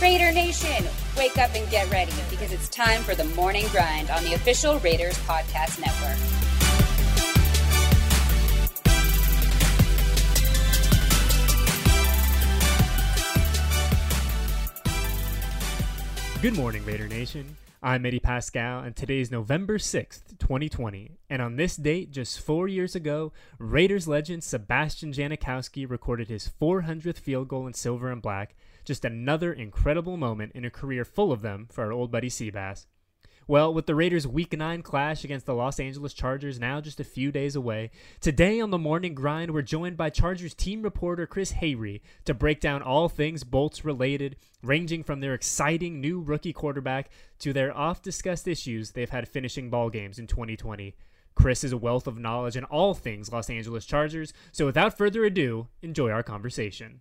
Raider Nation, wake up and get ready because it's time for the morning grind on the official Raiders Podcast Network. Good morning, Raider Nation. I'm Eddie Paskal, and today is November 6th, 2020. And on this date, just four years ago, Raiders legend Sebastian Janikowski recorded his 400th field goal in silver and black just another incredible moment in a career full of them for our old buddy Seabass. Well, with the Raiders' Week 9 clash against the Los Angeles Chargers now just a few days away, today on the morning grind, we're joined by Chargers team reporter Chris Hayre to break down all things Bolts related, ranging from their exciting new rookie quarterback to their oft discussed issues they've had finishing ball games in 2020. Chris is a wealth of knowledge in all things Los Angeles Chargers, so without further ado, enjoy our conversation.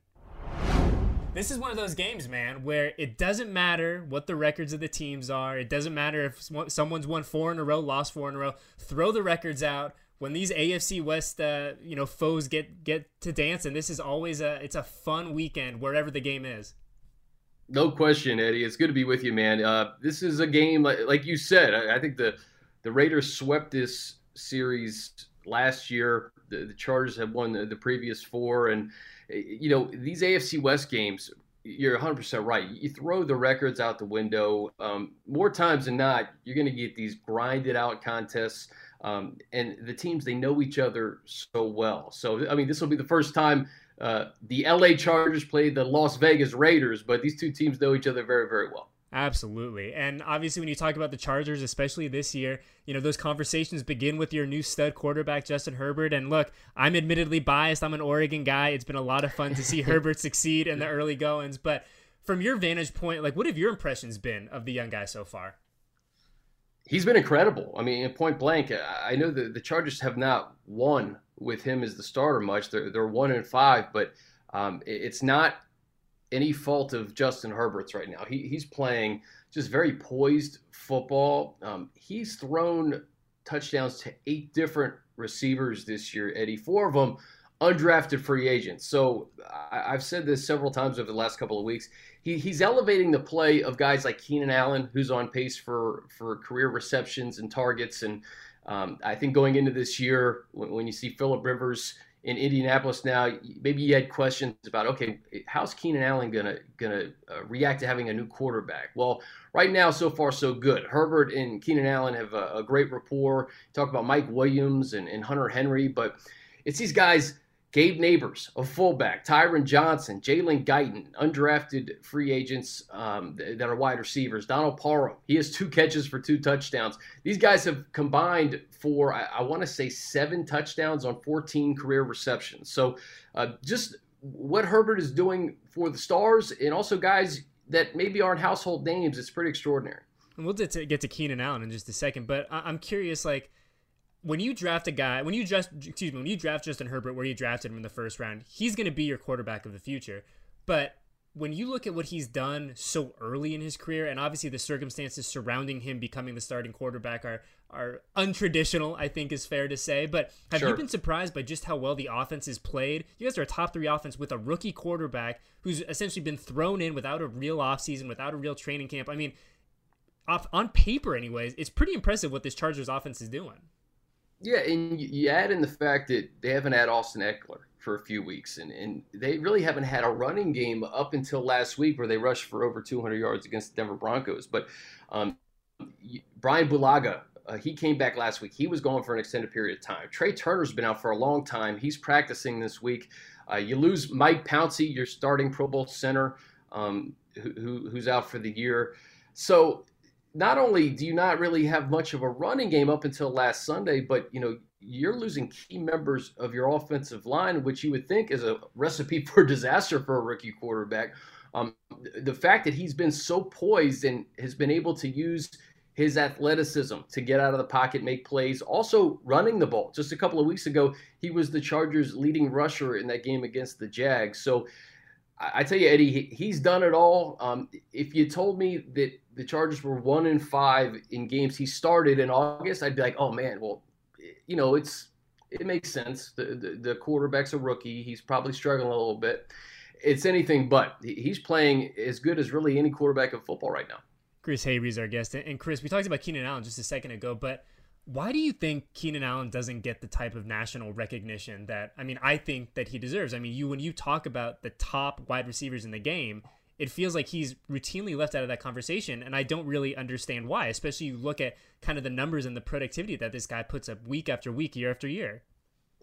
This is one of those games, man, where it doesn't matter what the records of the teams are. It doesn't matter if someone's won four in a row, lost four in a row. Throw the records out. When these AFC West, uh, you know, foes get get to dance, and this is always a it's a fun weekend wherever the game is. No question, Eddie. It's good to be with you, man. Uh, this is a game like, like you said. I, I, think the the Raiders swept this series last year. The, the Chargers have won the, the previous four, and you know, these AFC West games, you're 100% right. You throw the records out the window. Um, more times than not, you're going to get these grinded out contests. Um, and the teams, they know each other so well. So, I mean, this will be the first time uh, the LA Chargers played the Las Vegas Raiders, but these two teams know each other very, very well. Absolutely. And obviously, when you talk about the Chargers, especially this year, you know, those conversations begin with your new stud quarterback, Justin Herbert. And look, I'm admittedly biased. I'm an Oregon guy. It's been a lot of fun to see Herbert succeed in the early goings. But from your vantage point, like, what have your impressions been of the young guy so far? He's been incredible. I mean, point blank, I know the, the Chargers have not won with him as the starter much. They're, they're one and five, but um, it's not any fault of Justin Herbert's right now. He, he's playing just very poised football. Um, he's thrown touchdowns to eight different receivers this year, Eddie. Four of them undrafted free agents. So I, have said this several times over the last couple of weeks. He, he's elevating the play of guys like Keenan Allen, who's on pace for for career receptions and targets. And um, I think going into this year, when, when you see Philip Rivers in Indianapolis now, maybe you had questions about okay, how's Keenan Allen gonna gonna uh, react to having a new quarterback? Well, right now, so far so good. Herbert and Keenan Allen have a, a great rapport. Talk about Mike Williams and, and Hunter Henry, but it's these guys Gabe Nabers, a fullback, Tyron Johnson, Jalen Guyton, undrafted free agents um, that are wide receivers. Donald Parham, he has two catches for two touchdowns. These guys have combined for, I, I want to say, seven touchdowns on 14 career receptions. So uh, just what Herbert is doing for the Stars and also guys that maybe aren't household names, it's pretty extraordinary. And we'll get to, get to Keenan Allen in just a second, but I'm curious, like, when you draft a guy, when you just excuse me, when you draft Justin Herbert, where you drafted him in the first round, he's going to be your quarterback of the future. But when you look at what he's done so early in his career, and obviously the circumstances surrounding him becoming the starting quarterback are are untraditional, I think is fair to say. But have sure. you been surprised by just how well the offense is played? You guys are a top three offense with a rookie quarterback who's essentially been thrown in without a real offseason, without a real training camp. I mean, off, on paper, anyways, it's pretty impressive what this Chargers offense is doing. Yeah, and you add in the fact that they haven't had Austin Ekeler for a few weeks, and, and they really haven't had a running game up until last week where they rushed for over 200 yards against the Denver Broncos. But um, Brian Bulaga, uh, he came back last week. He was gone for an extended period of time. Trai Turner's been out for a long time. He's practicing this week. Uh, you lose Mike Pouncey, your starting Pro Bowl center, um, who, who's out for the year. So not only do you not really have much of a running game up until last Sunday, but you know you're losing key members of your offensive line, which you would think is a recipe for disaster for a rookie quarterback. Um, the fact that he's been so poised and has been able to use his athleticism to get out of the pocket, make plays, also running the ball. Just a couple of weeks ago, he was the Chargers' leading rusher in that game against the Jags. So I tell you, Eddie, he's done it all. Um, if you told me that the Chargers were one in five in games he started in August, I'd be like, oh man, well, you know, it's it makes sense. The, the, the quarterback's a rookie. He's probably struggling a little bit. it's anything but. He's playing as good as really any quarterback of football right now. Chris Hayre is our guest. And Chris, we talked about Keenan Allen just a second ago, but why do you think Keenan Allen doesn't get the type of national recognition that I mean I think that he deserves? I mean, you when you talk about the top wide receivers in the game, it feels like he's routinely left out of that conversation and I don't really understand why, especially you look at kind of the numbers and the productivity that this guy puts up week after week, year after year.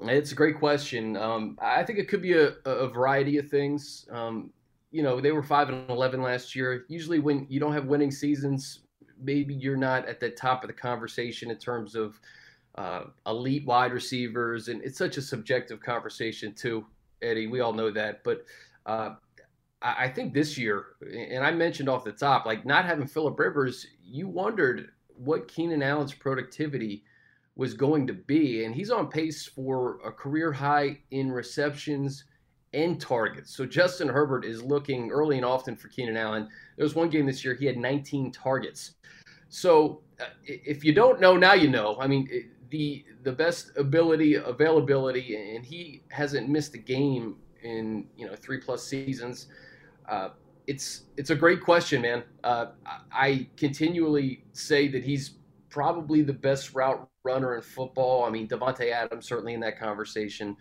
It's a great question. Um, I think it could be a, a variety of things. Um, you know, they were five and eleven last year. Usually, when you don't have winning seasons, maybe you're not at the top of the conversation in terms of uh, elite wide receivers, and it's such a subjective conversation too, Eddie. We all know that, but uh, I, think this year, and I mentioned off the top, like not having Philip Rivers, you wondered what Keenan Allen's productivity was going to be, and he's on pace for a career high in receptions and targets. So Justin Herbert is looking early and often for Keenan Allen. There was one game this year he had 19 targets. So uh, if you don't know now, you know. I mean, the the best ability availability, and he hasn't missed a game in you know three plus seasons. Uh, it's it's a great question, man. Uh, I continually say that he's probably the best route runner in football. I mean, Davante Adams certainly in that conversation.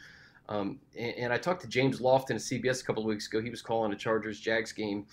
Um, and, and, I talked to James Lofton at CBS a couple of weeks ago. He was calling a Chargers Jags game,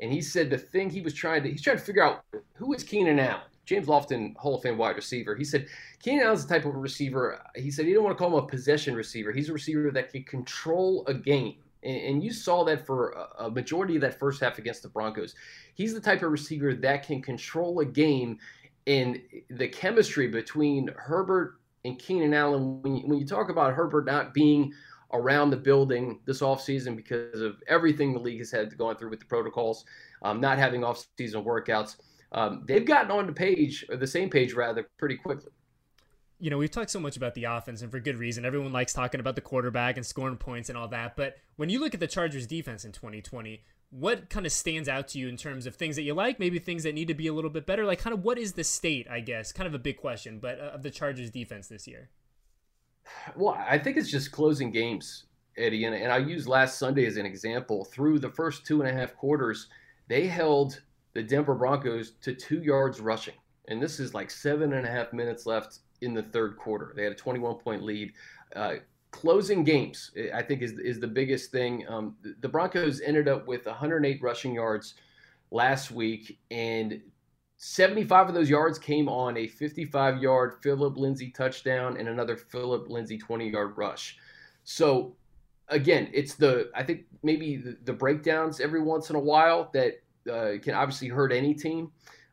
and he said the thing he was trying to he's trying to figure out who is Keenan Allen. James Lofton, Hall of Fame wide receiver. He said Keenan Allen's the type of receiver. He said he didn't want to call him a possession receiver. He's a receiver that can control a game. And, you saw that for a, a majority of that first half against the Broncos. He's the type of receiver that can control a game. And the chemistry between Herbert and Keenan Allen, when you, when you talk about Herbert not being around the building this offseason because of everything the league has had going through with the protocols, um, not having offseason workouts, um, they've gotten on the page, or the same page rather, pretty quickly. You know, we've talked so much about the offense, and for good reason. Everyone likes talking about the quarterback and scoring points and all that. But when you look at the Chargers' defense in 2020, what kind of stands out to you in terms of things that you like, maybe things that need to be a little bit better? Like, kind of what is the state, I guess? Kind of a big question, but uh, of the Chargers' defense this year? Well, I think it's just closing games, Eddie. And, and I use last Sunday as an example. Through the first two and a half quarters, they held the Denver Broncos to two yards rushing. And this is like seven and a half minutes left in the third quarter. They had a 21 point lead. Uh, closing games, I think, is, is the biggest thing. Um, the Broncos ended up with 108 rushing yards last week, and 75 of those yards came on a 55 yard Philip Lindsay touchdown and another Philip Lindsay 20 yard rush. So, again, it's the, I think maybe the, the breakdowns every once in a while that uh, can obviously hurt any team.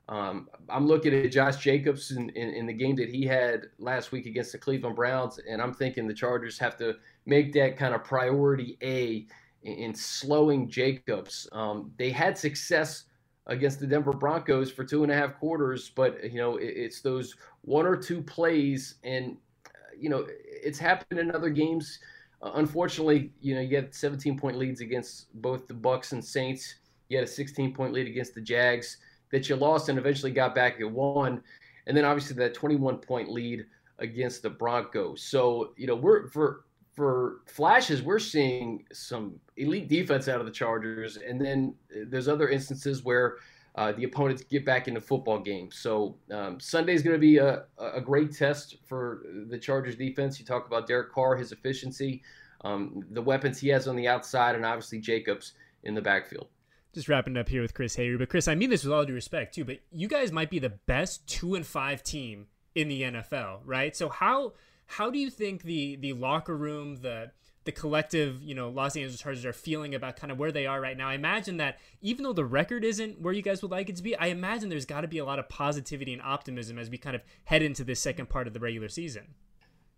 Um, I'm looking at Josh Jacobs in, in, in, the game that he had last week against the Cleveland Browns, and I'm thinking the Chargers have to make that kind of priority A in, in slowing Jacobs. Um, they had success against the Denver Broncos for two and a half quarters, but you know it, it's those one or two plays, and you know it's happened in other games. Uh, unfortunately, you know you get 17 point leads against both the Bucs and Saints. You had a 16 point lead against the Jags that you lost and eventually got back at one. And then obviously that 21 point lead against the Broncos. So, you know, we're for for flashes, we're seeing some elite defense out of the Chargers, and then there's other instances where uh, the opponents get back into football games. So um, Sunday is going to be a, a great test for the Chargers defense. You talk about Derek Carr, his efficiency, um, the weapons he has on the outside, and obviously Jacobs in the backfield just wrapping up here with Chris Hayre. But Chris, I mean this with all due respect too, but you guys might be the best two and five team in the NFL, right? So how how do you think the the locker room, the the collective, you know, Los Angeles Chargers are feeling about kind of where they are right now. I imagine that even though the record isn't where you guys would like it to be, I imagine there's got to be a lot of positivity and optimism as we kind of head into this second part of the regular season.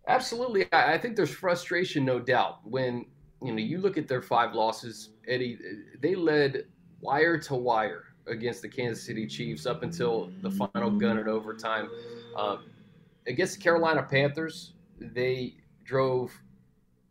Absolutely. I think there's frustration, no doubt. When, you know, you look at their five losses, Eddie, they led wire to wire against the Kansas City Chiefs up until the final gun in overtime. Um, against the Carolina Panthers, they drove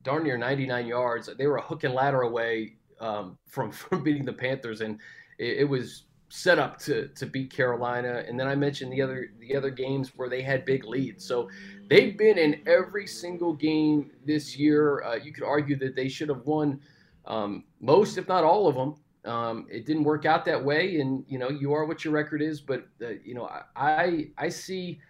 darn near 99 yards. They were a hook and ladder away um, from from beating the Panthers, and it, it, was set up to to beat Carolina. And then I mentioned the other the other games where they had big leads. So they've been in every single game this year. Uh, you could argue that they should have won um, most, if not all of them. Um, it didn't work out that way, and you know you are what your record is. But uh, you know I I see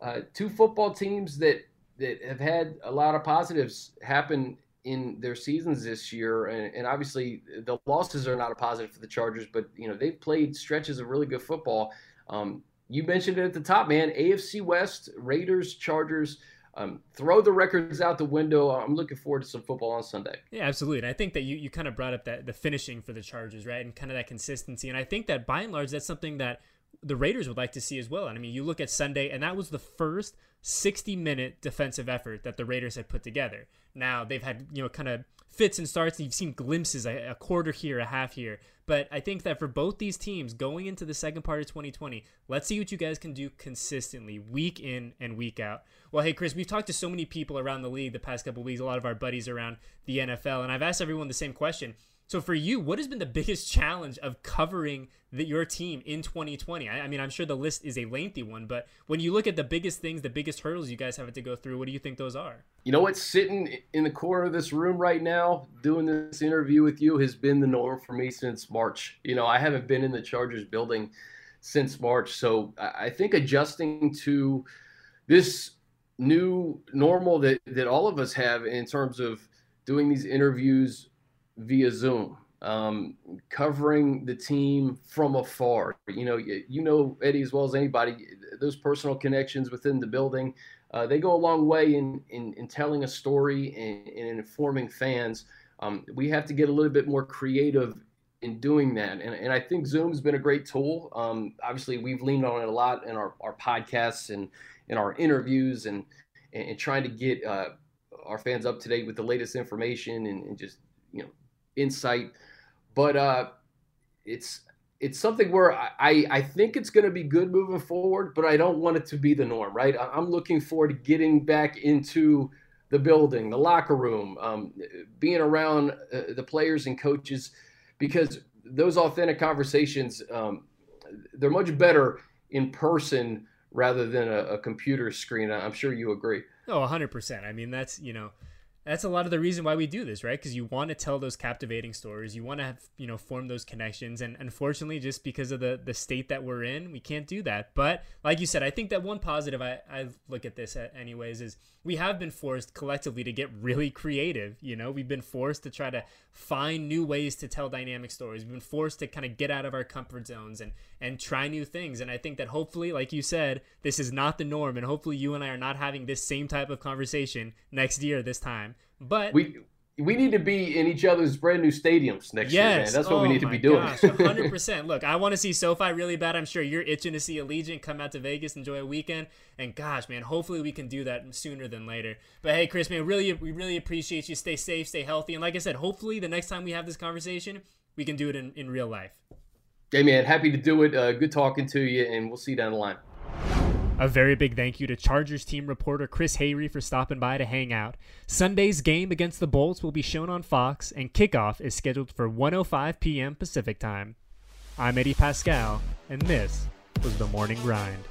uh, two football teams that that have had a lot of positives happen in their seasons this year, and, and, obviously the losses are not a positive for the Chargers, but you know they've played stretches of really good football. Um, you mentioned it at the top, man. AFC West, Raiders, Chargers. Um, throw the records out the window. I'm looking forward to some football on Sunday. Yeah, absolutely. And I think that you, you kind of brought up that the finishing for the Chargers, right? And kind of that consistency. And I think that by and large, that's something that the Raiders would like to see as well. And I mean, you look at Sunday, and that was the first 60 minute defensive effort that the Raiders had put together. Now they've had, you know, kind of fits and starts. And you've seen glimpses, a, a, quarter here, a half here. But I think that for both these teams going into the second part of 2020, let's see what you guys can do consistently, week in and week out. Well, hey, Chris, we've talked to so many people around the league the past couple weeks, a lot of our buddies around the NFL, and I've asked everyone the same question. So for you, what has been the biggest challenge of covering the, your team in 2020? I, I, mean, I'm sure the list is a lengthy one, but when you look at the biggest things, the biggest hurdles you guys have to go through, what do you think those are? You know what? sitting in the corner of this room right now, doing this interview with you, has been the norm for me since March. You know, I haven't been in the Chargers building since March, so I think adjusting to this new normal that that all of us have in terms of doing these interviews via Zoom, um, covering the team from afar. You know, you, you, know Eddie as well as anybody. Those personal connections within the building, uh, they go a long way in in, in telling a story and, and informing fans. Um, we have to get a little bit more creative in doing that, and, and I think Zoom's been a great tool. Um, obviously, we've leaned on it a lot in our, our podcasts and in our interviews, and and, trying to get uh, our fans up to date with the latest information and, and just you know insight. But uh, it's it's something where I, I think it's going to be good moving forward, but I don't want it to be the norm, right? I'm looking forward to getting back into the building, the locker room, um, being around uh, the players and coaches, because those authentic conversations, um, they're much better in person rather than a, a computer screen. I'm sure you agree. Oh, 100%. I mean, that's, you know, that's a lot of the reason why we do this, right? Because you want to tell those captivating stories, you want to have you know form those connections, and unfortunately, just because of the the state that we're in, we can't do that. But like you said, I think that one positive I, I look at this at anyways is we have been forced collectively to get really creative. You know, we've been forced to try to find new ways to tell dynamic stories. We've been forced to kind of get out of our comfort zones and and try new things. And I think that hopefully, like you said, this is not the norm, and hopefully, you and I are not having this same type of conversation next year this time. But we we need to be in each other's brand new stadiums next yes. year, man. That's what oh we need to be doing. 100%. Look, I want to see SoFi really bad. I'm sure you're itching to see Allegiant come out to Vegas, enjoy a weekend. And gosh, man, hopefully we can do that sooner than later. But hey, Chris, man, really, we really appreciate you. Stay safe, stay healthy. And like I said, hopefully the next time we have this conversation, we can do it in, in real life. Hey, man, happy to do it. Uh, good talking to you, and we'll see you down the line. A very big thank you to Chargers team reporter Chris Hayre for stopping by to hang out. Sunday's game against the Bolts will be shown on Fox, and kickoff is scheduled for 1:05 p.m. Pacific time. I'm Eddie Paskal, and this was the Morning Grind.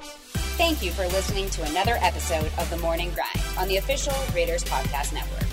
Thank you for listening to another episode of the Morning Grind on the official Raiders Podcast Network.